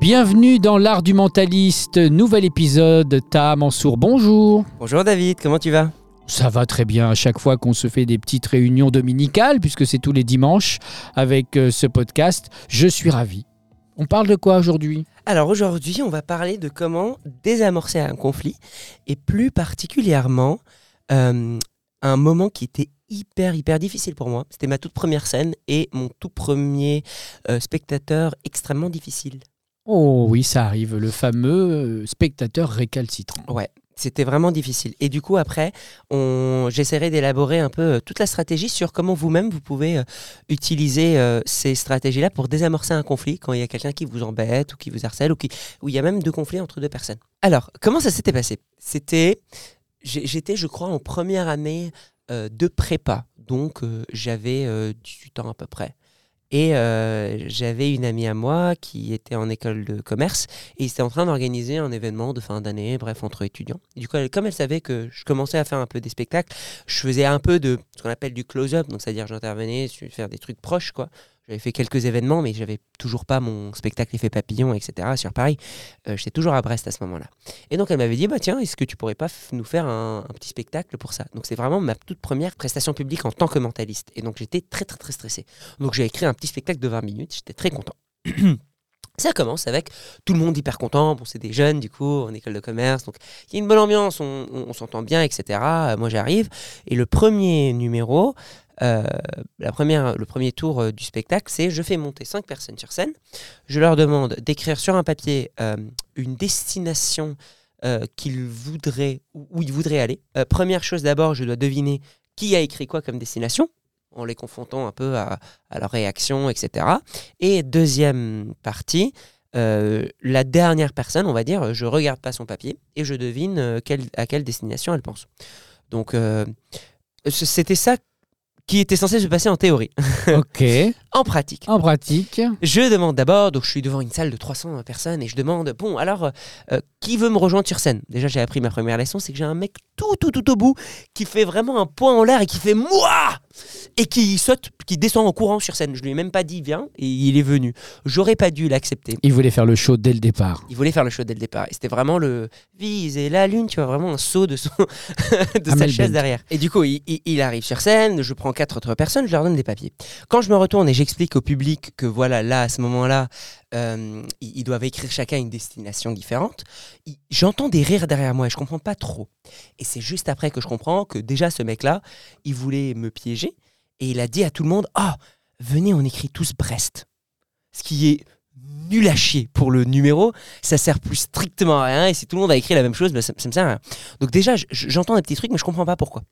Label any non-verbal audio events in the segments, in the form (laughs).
Bienvenue dans l'art du mentaliste, nouvel épisode. Ta Mansour, bonjour. Bonjour David, comment tu vas? Ça va très bien à chaque fois qu'on se fait des petites réunions dominicales, puisque c'est tous les dimanches avec euh, ce podcast. Je suis ravi. On parle de quoi aujourd'hui? Alors aujourd'hui, on va parler de comment désamorcer un conflit et plus particulièrement euh, un moment qui était hyper hyper difficile pour moi. C'était ma toute première scène et mon tout premier euh, spectateur extrêmement difficile. Oh oui, ça arrive, le fameux euh, spectateur récalcitrant. Ouais, c'était vraiment difficile. Et du coup, après, on... j'essaierai d'élaborer un peu euh, toute la stratégie sur comment vous-même vous pouvez euh, utiliser ces stratégies-là pour désamorcer un conflit quand il y a quelqu'un qui vous embête ou qui vous harcèle ou qui... où il y a même deux conflits entre deux personnes. Alors, comment ça s'était passé? C'était, j'étais, je crois, en première année de prépa, donc j'avais 18 ans à peu près. Et euh, j'avais une amie à moi qui était en école de commerce et ils étaient en train d'organiser un événement de fin d'année, bref, entre étudiants. Du coup, comme elle savait que je commençais à faire un peu des spectacles, je faisais un peu de ce qu'on appelle du close-up, donc c'est-à-dire j'intervenais sur faire des trucs proches, quoi. J'avais fait quelques événements, mais j'avais toujours pas mon spectacle Effet Papillon, etc. sur Paris. Euh, J'étais toujours à Brest à ce moment-là. Et donc elle m'avait dit, bah tiens, est-ce que tu pourrais pas nous faire un, petit spectacle pour ça? Donc c'est vraiment ma toute première prestation publique en tant que mentaliste. Et donc j'étais très très très stressé. Donc j'ai écrit un petit spectacle de 20 minutes, j'étais très content. (clears throat) Ça commence avec tout le monde hyper content. Bon, c'est des jeunes, du coup, en école de commerce. Donc, il y a une bonne ambiance, on, s'entend bien, etc. Moi, j'arrive. Et le premier numéro, euh, la première, le premier tour euh, du spectacle, c'est je fais monter cinq personnes sur scène. Je leur demande d'écrire sur un papier euh, une destination qu'ils voudraient, où, ils voudraient aller. Première chose d'abord, je dois deviner qui a écrit quoi comme destination, en les confrontant un peu à, leur réaction, etc. Et deuxième partie, la dernière personne, on va dire, je regarde pas son papier et je devine à quelle destination elle pense. Donc, c'était ça qui était censé se passer en théorie. (laughs) ok. En pratique, En pratique, je demande d'abord, donc je suis devant une salle de 300 personnes et je demande, bon, alors, euh, euh, qui veut me rejoindre sur scène? Déjà, j'ai appris ma première leçon, c'est que j'ai un mec tout, tout, tout au bout qui fait vraiment un point en l'air et qui fait moi et qui saute, qui descend en courant sur scène. Je lui ai même pas dit viens et il est venu. J'aurais pas dû l'accepter. il voulait faire le show dès le départ. Il voulait faire le show dès le départ. Et c'était vraiment le viser la lune, tu vois, vraiment un saut de, son (laughs) de sa Amel chaise Bent. derrière. Et du coup, il, il- il arrive sur scène, je prends quatre autres personnes, je leur donne des papiers. Quand je me retourne et j'explique au public que voilà, là, à ce moment-là, euh, ils, doivent écrire chacun une destination différente, j'entends des rires derrière moi et je comprends pas trop. Et c'est juste après que je comprends que déjà, ce mec-là, il voulait me piéger et il a dit à tout le monde Ah, venez, on écrit tous Brest. Ce qui est nul à chier pour le numéro, ça sert plus strictement à rien. Et si tout le monde a écrit la même chose, bah, ça, ça me sert à rien. Donc déjà, j'entends des petits trucs, mais je comprends pas pourquoi.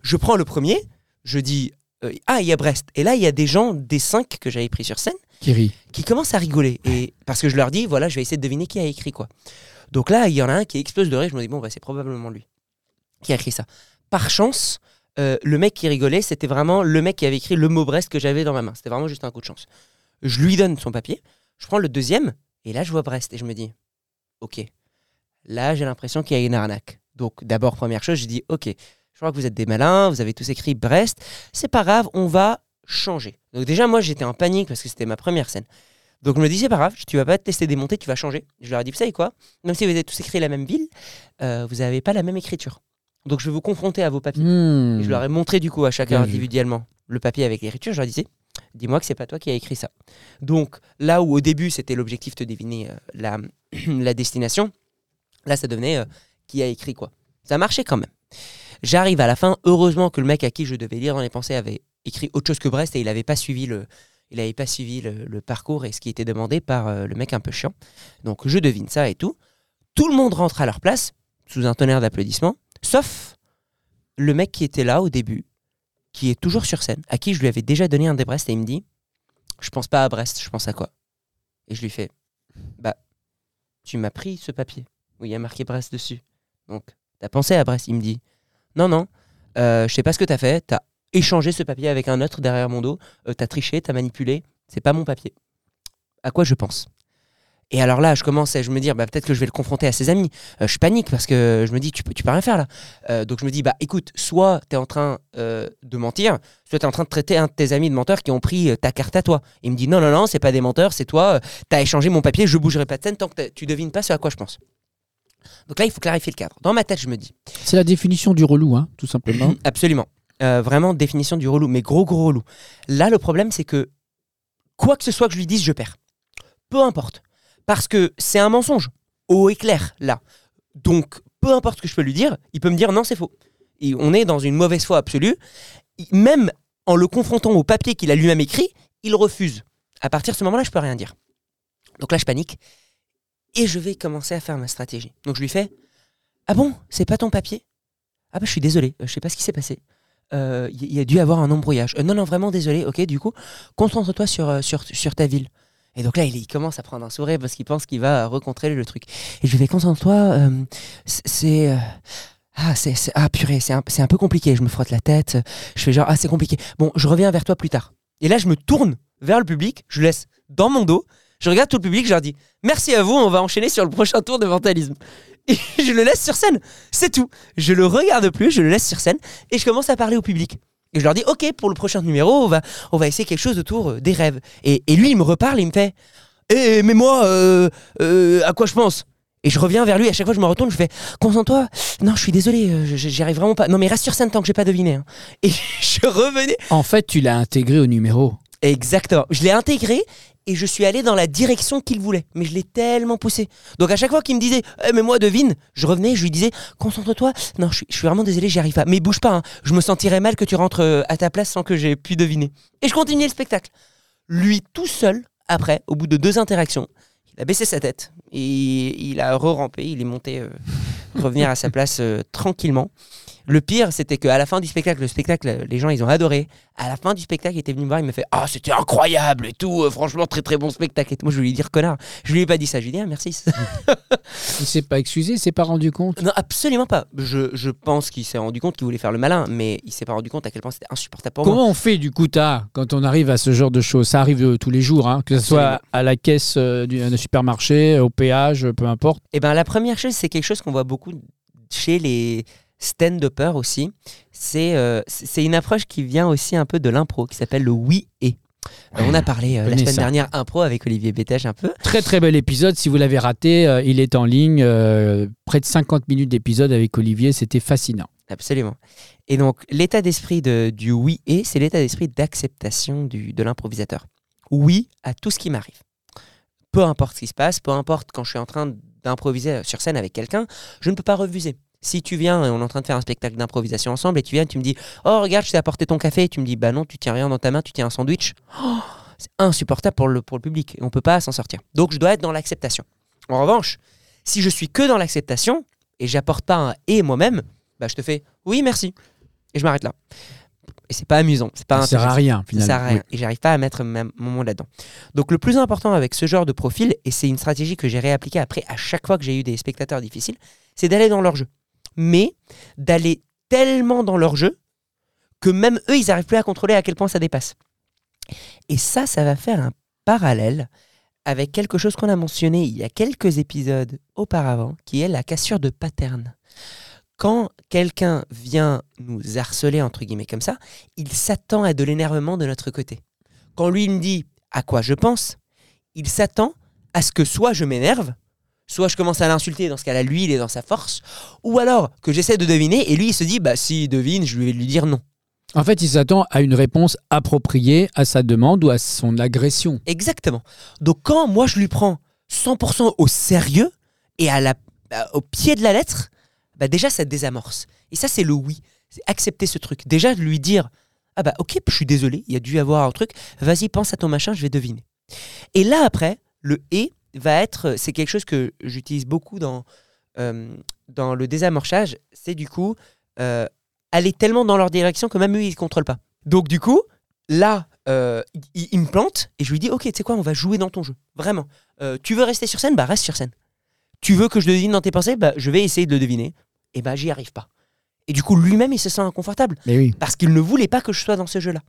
Je prends le premier, je dis euh, ah il y a Brest. Et là il y a des gens des cinq que j'avais pris sur scène Qui rit. qui commencent à rigoler. Et parce que je leur dis voilà, je vais essayer de deviner qui a écrit quoi. Donc là il y en a un qui explose de rire. Je me dis bon bah c'est probablement lui qui a écrit ça. Par chance. euh, le mec qui rigolait, c'était vraiment le mec qui avait écrit le mot Brest que j'avais dans ma main. C'était vraiment juste un coup de chance. Je lui donne son papier, je prends le deuxième, et là je vois Brest, et je me dis, ok, là j'ai l'impression qu'il y a une arnaque. Donc d'abord, première chose, je dis, ok, je crois que vous êtes des malins, vous avez tous écrit Brest, c'est pas grave, on va changer. Donc déjà, moi j'étais en panique parce que c'était ma première scène. Donc je me dis, c'est pas grave, tu vas pas te tester démonter, tu vas changer. Je leur ai dit, vous savez quoi? Même si vous avez tous écrit la même ville, euh, vous n'avez pas la même écriture. Donc je vais vous confronter à vos papiers. Hmm. Et je leur ai montré du coup à chacun Bien vu. individuellement le papier avec l'écriture. Je leur disais, dis-moi que c'est pas toi qui as écrit ça. Donc là où au début c'était l'objectif de deviner euh, la, (clears throat) la destination, là ça devenait euh, qui a écrit quoi. Ça marchait quand même. J'arrive à la fin, heureusement que le mec à qui je devais lire dans les pensées avait écrit autre chose que Brest et il n'avait pas suivi le, il pas suivi le parcours et ce qui était demandé par euh, le mec un peu chiant. Donc je devine ça et tout. Tout le monde rentre à leur place sous un tonnerre d'applaudissements, sauf le mec qui était là au début, qui est toujours sur scène, à qui je lui avais déjà donné un des Brest et il me dit Je pense pas à Brest, je pense à quoi? Et je lui fais Bah, tu m'as pris ce papier où il y a marqué Brest dessus. Donc, t'as pensé à Brest? Il me dit Non, non, euh, je sais pas ce que t'as fait, t'as échangé ce papier avec un autre derrière mon dos, euh, t'as triché, t'as manipulé, c'est pas mon papier. À quoi je pense? Et alors là, je commence à je me dire, bah, peut-être que je vais le confronter à ses amis. Euh, je panique parce que je me dis, tu peux, tu peux rien faire là. Euh, donc je me dis, bah écoute, soit tu es en train euh, de mentir, soit tu es en train de traiter un de tes amis de menteurs qui ont pris ta carte à toi. Il me dit, non, non, non, c'est pas des menteurs, c'est toi, tu as échangé mon papier, je bougerai pas de scène tant que t'as- tu devines pas ce à quoi je pense. Donc là, il faut clarifier le cadre. Dans ma tête, je me dis, C'est la définition du relou, hein, tout simplement. (clears throat) Absolument. Euh, vraiment, définition du relou, mais gros, gros relou. Là, le problème, c'est que quoi que ce soit que je lui dise, je perds. Peu importe. Parce que c'est un mensonge. Haut et clair, là. Donc, peu importe ce que je peux lui dire, il peut me dire non, c'est faux. Et on est dans une mauvaise foi absolue. Même en le confrontant au papier qu'il a lui-même écrit, il refuse. À partir de ce moment-là, je peux rien dire. Donc là, je panique. Et je vais commencer à faire ma stratégie. Donc je lui fais Ah bon, c'est pas ton papier Ah bah je suis désolé, je sais pas ce qui s'est passé. Euh, Il y, a dû avoir un embrouillage. Euh, non, non, vraiment désolé. Ok, du coup, concentre-toi sur, euh, sur, ta ville. Et donc là, il, commence à prendre un sourire parce qu'il pense qu'il va rencontrer le truc. Et je fais concentre-toi. c'est- ah, c'est, ah, purée, c'est un, un peu compliqué. Je me frotte la tête. Je fais genre, ah, c'est compliqué. Bon, je reviens vers toi plus tard. Et là, je me tourne vers le public. Je le laisse dans mon dos. Je regarde tout le public. Je leur dis, merci à vous. On va enchaîner sur le prochain tour de mentalisme. Et (laughs) je le laisse sur scène. C'est tout. Je le regarde plus. Je le laisse sur scène. Et je commence à parler au public. Et je leur dis, OK, pour le prochain numéro, on va, on va essayer quelque chose autour euh, des rêves. Et, et lui, il me reparle, il me fait, Eh, mais moi, euh, euh, à quoi je pense? Et je reviens vers lui, à chaque fois, je me retourne, je fais, concentre-toi. Non, je suis désolé, j'y arrive vraiment pas. Non, mais reste sur scène tant que j'ai pas deviné. hein. Et (laughs) je revenais. En fait, tu l'as intégré au numéro. Exactement. Je l'ai intégré et je suis allé dans la direction qu'il voulait. Mais je l'ai tellement poussé. Donc à chaque fois qu'il me disait Eh, mais moi devine, je revenais, je lui disais concentre-toi. Non, je suis, vraiment désolé, j'y arrive pas. Mais bouge pas. hein. Je me sentirais mal que tu rentres euh, à ta place sans que j'ai pu deviner. Et je continuais le spectacle. Lui tout seul, après, au bout de deux interactions, il a baissé sa tête et il a re-rampé. Il est monté euh, revenir à sa place euh, tranquillement. Le pire, c'était qu'à la fin du spectacle, le spectacle, les gens, ils ont adoré. À la fin du spectacle, il était venu me voir, il me fait Ah, c'était incroyable et tout, euh, franchement, très très bon spectacle. Et moi, je lui ai dit connard. Je lui ai pas dit ça, je lui ai dit Ah, merci. (laughs) Il s'est pas excusé, il s'est pas rendu compte? non, absolument pas. Je, je pense qu'il s'est rendu compte qu'il voulait faire le malin, mais il s'est pas rendu compte à quel point c'était insupportable pour moi. Comment on fait du coup, t'as, quand on arrive à ce genre de choses? Ça arrive euh, tous les jours, hein, que ce soit à la caisse du- d'un supermarché, au péage, peu importe. Eh ben, la première chose, c'est quelque chose qu'on voit beaucoup chez les stand-uppers aussi. C'est euh, c'est une approche qui vient aussi un peu de l'impro, qui s'appelle le oui et. Euh, on a parlé euh, la semaine ça. dernière impro avec Olivier Bétège un peu. Très très bel épisode. Si vous l'avez raté, euh, il est en ligne. euh, près de 50 minutes d'épisode avec Olivier. C'était fascinant. Absolument. Et donc, l'état d'esprit de- du oui et, c'est l'état d'esprit d'acceptation de l'improvisateur. Oui à tout ce qui m'arrive. Peu importe ce qui se passe, peu importe quand je suis en train d'improviser sur scène avec quelqu'un, je ne peux pas refuser. Si tu viens et on est en train de faire un spectacle d'improvisation ensemble et tu viens tu me dis Oh, regarde, je t'ai apporté ton café, et tu me dis Bah non, tu tiens rien dans ta main, tu tiens un sandwich. Oh, c'est insupportable pour le, public et on peut pas s'en sortir. Donc, je dois être dans l'acceptation. En revanche, si je suis que dans l'acceptation et j'apporte pas un et moi-même, bah, je te fais oui, merci. Et je m'arrête là. Et c'est pas amusant. C'est pas Ça sert à rien Ça finalement. sert à rien. Et j'arrive pas à mettre mon mot là-dedans. Donc le plus important avec ce genre de profil, et c'est une stratégie que j'ai réappliquée après à chaque fois que j'ai eu des spectateurs difficiles, c'est d'aller dans leur jeu. Mais d'aller tellement dans leur jeu que même eux, ils n'arrivent plus à contrôler à quel point ça dépasse. Et ça, ça va faire un parallèle avec quelque chose qu'on a mentionné il y a quelques épisodes auparavant, qui est la cassure de pattern. Quand quelqu'un vient nous harceler, entre guillemets comme ça, il s'attend à de l'énervement de notre côté. Quand lui il me dit à quoi je pense, il s'attend à ce que soit je m'énerve, soit je commence à l'insulter, dans ce cas-là, lui, il est dans sa force, ou alors que j'essaie de deviner, et lui, il se dit, bah s'il devine, je vais lui dire non. En fait, il s'attend à une réponse appropriée à sa demande ou à son agression. Exactement. Donc quand moi je lui prends 100% au sérieux et à la, à- au pied de la lettre, bah déjà ça désamorce. Et ça c'est le oui. C'est accepter ce truc. Déjà lui dire ah bah ok je suis désolé, il y a dû y avoir un truc. Vas-y pense à ton machin, je vais deviner. Et là après le et va être c'est quelque chose que j'utilise beaucoup dans euh, dans le désamorçage. C'est du coup euh, aller tellement dans leur direction que même eux ils ne contrôlent pas. Donc du coup là, euh, il, me plante et je lui dis Ok, tu sais quoi, on va jouer dans ton jeu. Vraiment. Euh, tu veux rester sur scène? Bah, reste sur scène. Tu veux que je devine dans tes pensées? Bah, je vais essayer de le deviner. Et bah, j'y arrive pas. Et du coup, lui-même, il se sent inconfortable Mais oui. parce qu'il ne voulait pas que je sois dans ce jeu-là.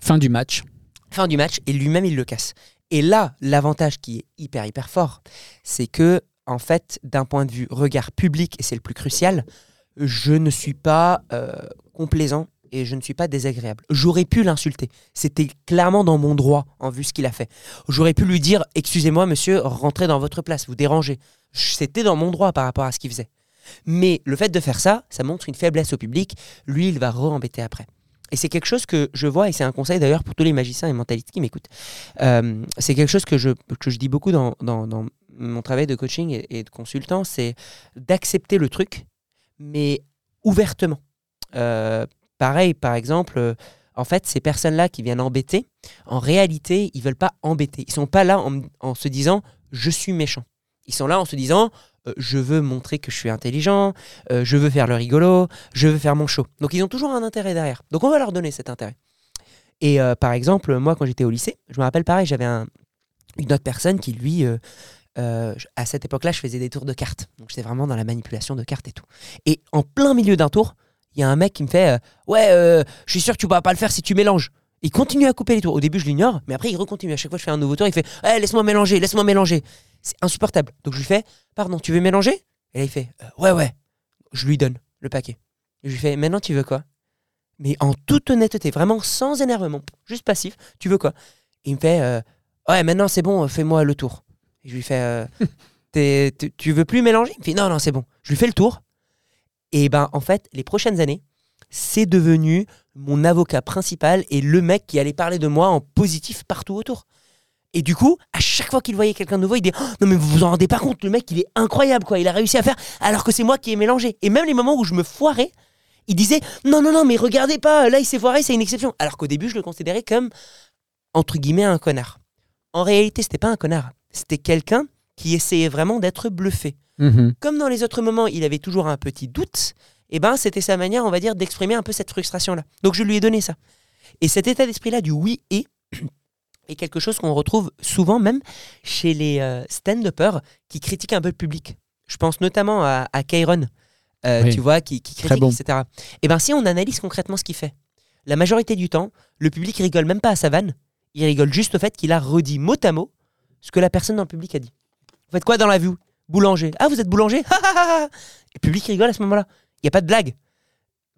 Fin du match. Fin du match, et lui-même, il le casse. Et là, l'avantage qui est hyper, hyper fort, c'est que, en fait, d'un point de vue regard public, et c'est le plus crucial, je ne suis pas euh, complaisant et je ne suis pas désagréable. J'aurais pu l'insulter. C'était clairement dans mon droit en vue ce qu'il a fait. J'aurais pu lui dire Excusez-moi, monsieur, rentrez dans votre place, vous dérangez. C'était dans mon droit par rapport à ce qu'il faisait. Mais le fait de faire ça, ça montre une faiblesse au public. Lui, il va re-embêter après. Et c'est quelque chose que je vois, et c'est un conseil d'ailleurs pour tous les magiciens et mentalistes qui m'écoutent. Euh, c'est quelque chose que je, que je dis beaucoup dans, dans, mon travail de coaching et, de consultant, c'est d'accepter le truc, mais ouvertement. Euh, pareil, par exemple, euh, en fait, ces personnes-là qui viennent embêter, en réalité, ils veulent pas embêter. Ils sont pas là en, en se disant je suis méchant. Ils sont là en se disant euh, je veux montrer que je suis intelligent, euh, je veux faire le rigolo, je veux faire mon show. Donc ils ont toujours un intérêt derrière. Donc on va leur donner cet intérêt. Et euh, par exemple, moi quand j'étais au lycée, je me rappelle pareil, j'avais un- une autre personne qui lui, à cette époque-là, je faisais des tours de cartes. Donc j'étais vraiment dans la manipulation de cartes et tout. Et en plein milieu d'un tour, il y a un mec qui me fait Ouais, je suis sûr que tu pourras pas le faire si tu mélanges. Il continue à couper les tours. Au début, je l'ignore, mais après, il recontinue. À chaque fois, je fais un nouveau tour, il fait Eh, laisse-moi mélanger, laisse-moi mélanger. C'est insupportable. Donc je lui fais Pardon, tu veux mélanger? Et là, il fait Euh, Ouais, ouais. Je lui donne le paquet. Et je lui fais Maintenant, tu veux quoi? Mais en toute honnêteté, vraiment sans énervement, juste passif, tu veux quoi? Et il me fait euh, Ouais, maintenant, c'est bon, fais-moi le tour. Et je lui fais euh, (laughs) T'es- tu- Tu veux plus mélanger? Il me fait Non, non, c'est bon. Je lui fais le tour. Et ben, en fait, les prochaines années, c'est devenu mon avocat principal et le mec qui allait parler de moi en positif partout autour. Et du coup, à chaque fois qu'il voyait quelqu'un de nouveau, il disait Oh, Non, mais vous vous en rendez pas compte, le mec, il est incroyable, quoi. Il a réussi à faire alors que c'est moi qui ai mélangé. Et même les moments où je me foirais, il disait Non, non, non, mais regardez pas, là, il s'est foiré, c'est une exception. Alors qu'au début, je le considérais comme, entre guillemets, un connard. En réalité, c'était pas un connard. C'était quelqu'un qui essayait vraiment d'être bluffé Mhm. comme dans les autres moments, il avait toujours un petit doute, et ben c'était sa manière, on va dire, d'exprimer un peu cette frustration-là. Donc je lui ai donné ça. Et cet état d'esprit-là du oui et est quelque chose qu'on retrouve souvent même chez les euh, stand-uppers qui critiquent un peu le public. Je pense notamment à, à Kairon, euh, Oui. tu vois, qui, critique, bon. etc. Et ben si on analyse concrètement ce qu'il fait, la majorité du temps, le public rigole même pas à sa vanne, il rigole juste au fait qu'il a redit mot à mot ce que la personne dans le public a dit. Vous faites quoi dans la vie Boulanger. Ah, vous êtes boulanger? Ha. Le public rigole à ce moment-là. Il n'y a pas de blague.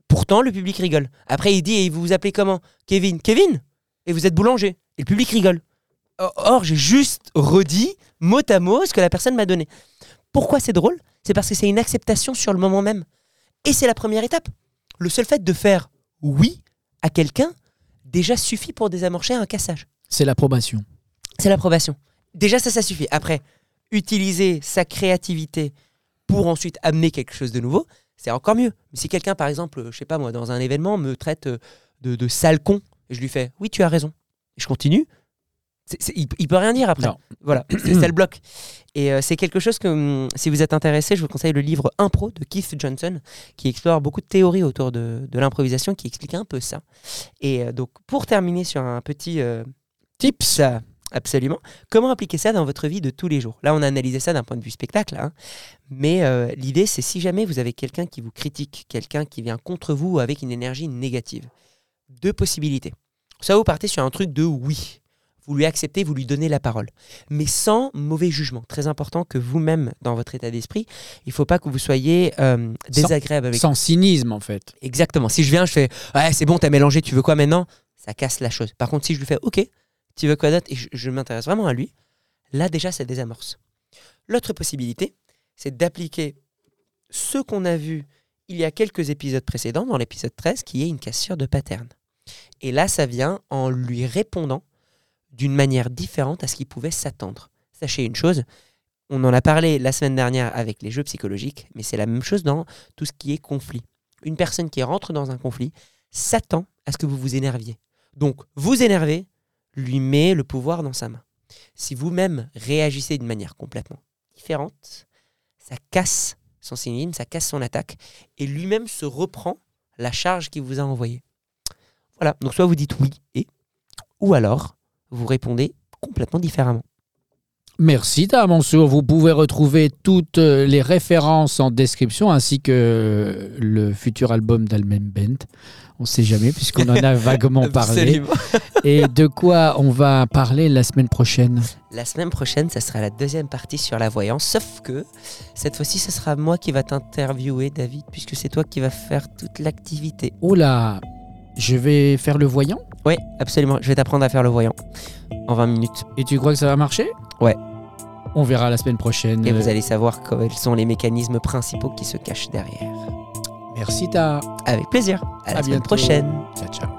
Pourtant, le public rigole. Après, il dit, et vous vous appelez comment? Kevin. Kevin? Et vous êtes boulanger. Et le public rigole. Or, j'ai juste redit mot à mot ce que la personne m'a donné. Pourquoi c'est drôle? C'est parce que c'est une acceptation sur le moment même. Et c'est la première étape. Le seul fait de faire oui à quelqu'un déjà suffit pour désamorcer un cassage. C'est l'approbation. C'est l'approbation. Déjà, ça, ça suffit. Après, utiliser sa créativité pour ensuite amener quelque chose de nouveau, c'est encore mieux. Si quelqu'un, par exemple, je sais pas moi, dans un événement, me traite euh, de, de sale con, et je lui fais oui, tu as raison, je continue, il, il peut rien dire après. Non. Voilà, c'est ça le bloc. Et euh, c'est quelque chose que, hum, si vous êtes intéressé, je vous conseille le livre Impro de Keith Johnson, qui explore beaucoup de théories autour de, de l'improvisation, qui explique un peu ça. Et euh, donc, pour terminer sur un petit euh, tips, ça, absolument, comment appliquer ça dans votre vie de tous les jours? Là, on a analysé ça d'un point de vue spectacle, hein. mais euh, l'idée, c'est si jamais vous avez quelqu'un qui vous critique, quelqu'un qui vient contre vous avec une énergie négative, deux possibilités. Soit vous partez sur un truc de oui. Vous lui acceptez, vous lui donnez la parole. Mais sans mauvais jugement. Très important que vous-même, dans votre état d'esprit, il ne faut pas que vous soyez euh, désagréable avec Sans cynisme, en fait. Exactement. Si je viens, je fais Ouais, c'est bon, t'as mélangé, tu veux quoi maintenant? Ça casse la chose. Par contre, si je lui fais Ok, tu veux quoi d'autre? Et je, je m'intéresse vraiment à lui, là déjà, ça désamorce. L'autre possibilité, c'est d'appliquer ce qu'on a vu il y a quelques épisodes précédents, dans l'épisode 13, qui est une cassure de pattern. Et là, ça vient en lui répondant d'une manière différente à ce qu'il pouvait s'attendre. Sachez une chose, on en a parlé la semaine dernière avec les jeux psychologiques, mais c'est la même chose dans tout ce qui est conflit. Une personne qui rentre dans un conflit s'attend à ce que vous vous énerviez. Donc, vous énervez, lui met le pouvoir dans sa main. Si vous-même réagissez d'une manière complètement différente, ça casse son cynisme, ça casse son attaque, et lui-même se reprend la charge qu'il vous a envoyée. Voilà, donc soit vous dites oui et, ou alors vous répondez complètement différemment. Merci Ta Mansour. Vous pouvez retrouver toutes euh, les références en description ainsi que le futur album d'Almen Bent. On ne sait jamais puisqu'on en a (laughs) vaguement parlé. (laughs) Et de quoi on va parler la semaine prochaine? La semaine prochaine, ça sera la deuxième partie sur la voyance, sauf que cette fois-ci, ce sera moi qui va t'interviewer, David, puisque c'est toi qui vas faire toute l'activité. Oh là Je vais faire le voyant Oui, absolument. Je vais t'apprendre à faire le voyant en 20 minutes. Et tu crois que ça va marcher Ouais. On verra la semaine prochaine. Et vous allez savoir quels sont les mécanismes principaux qui se cachent derrière. Merci Ta. Avec plaisir. À la semaine prochaine. Ciao, ciao.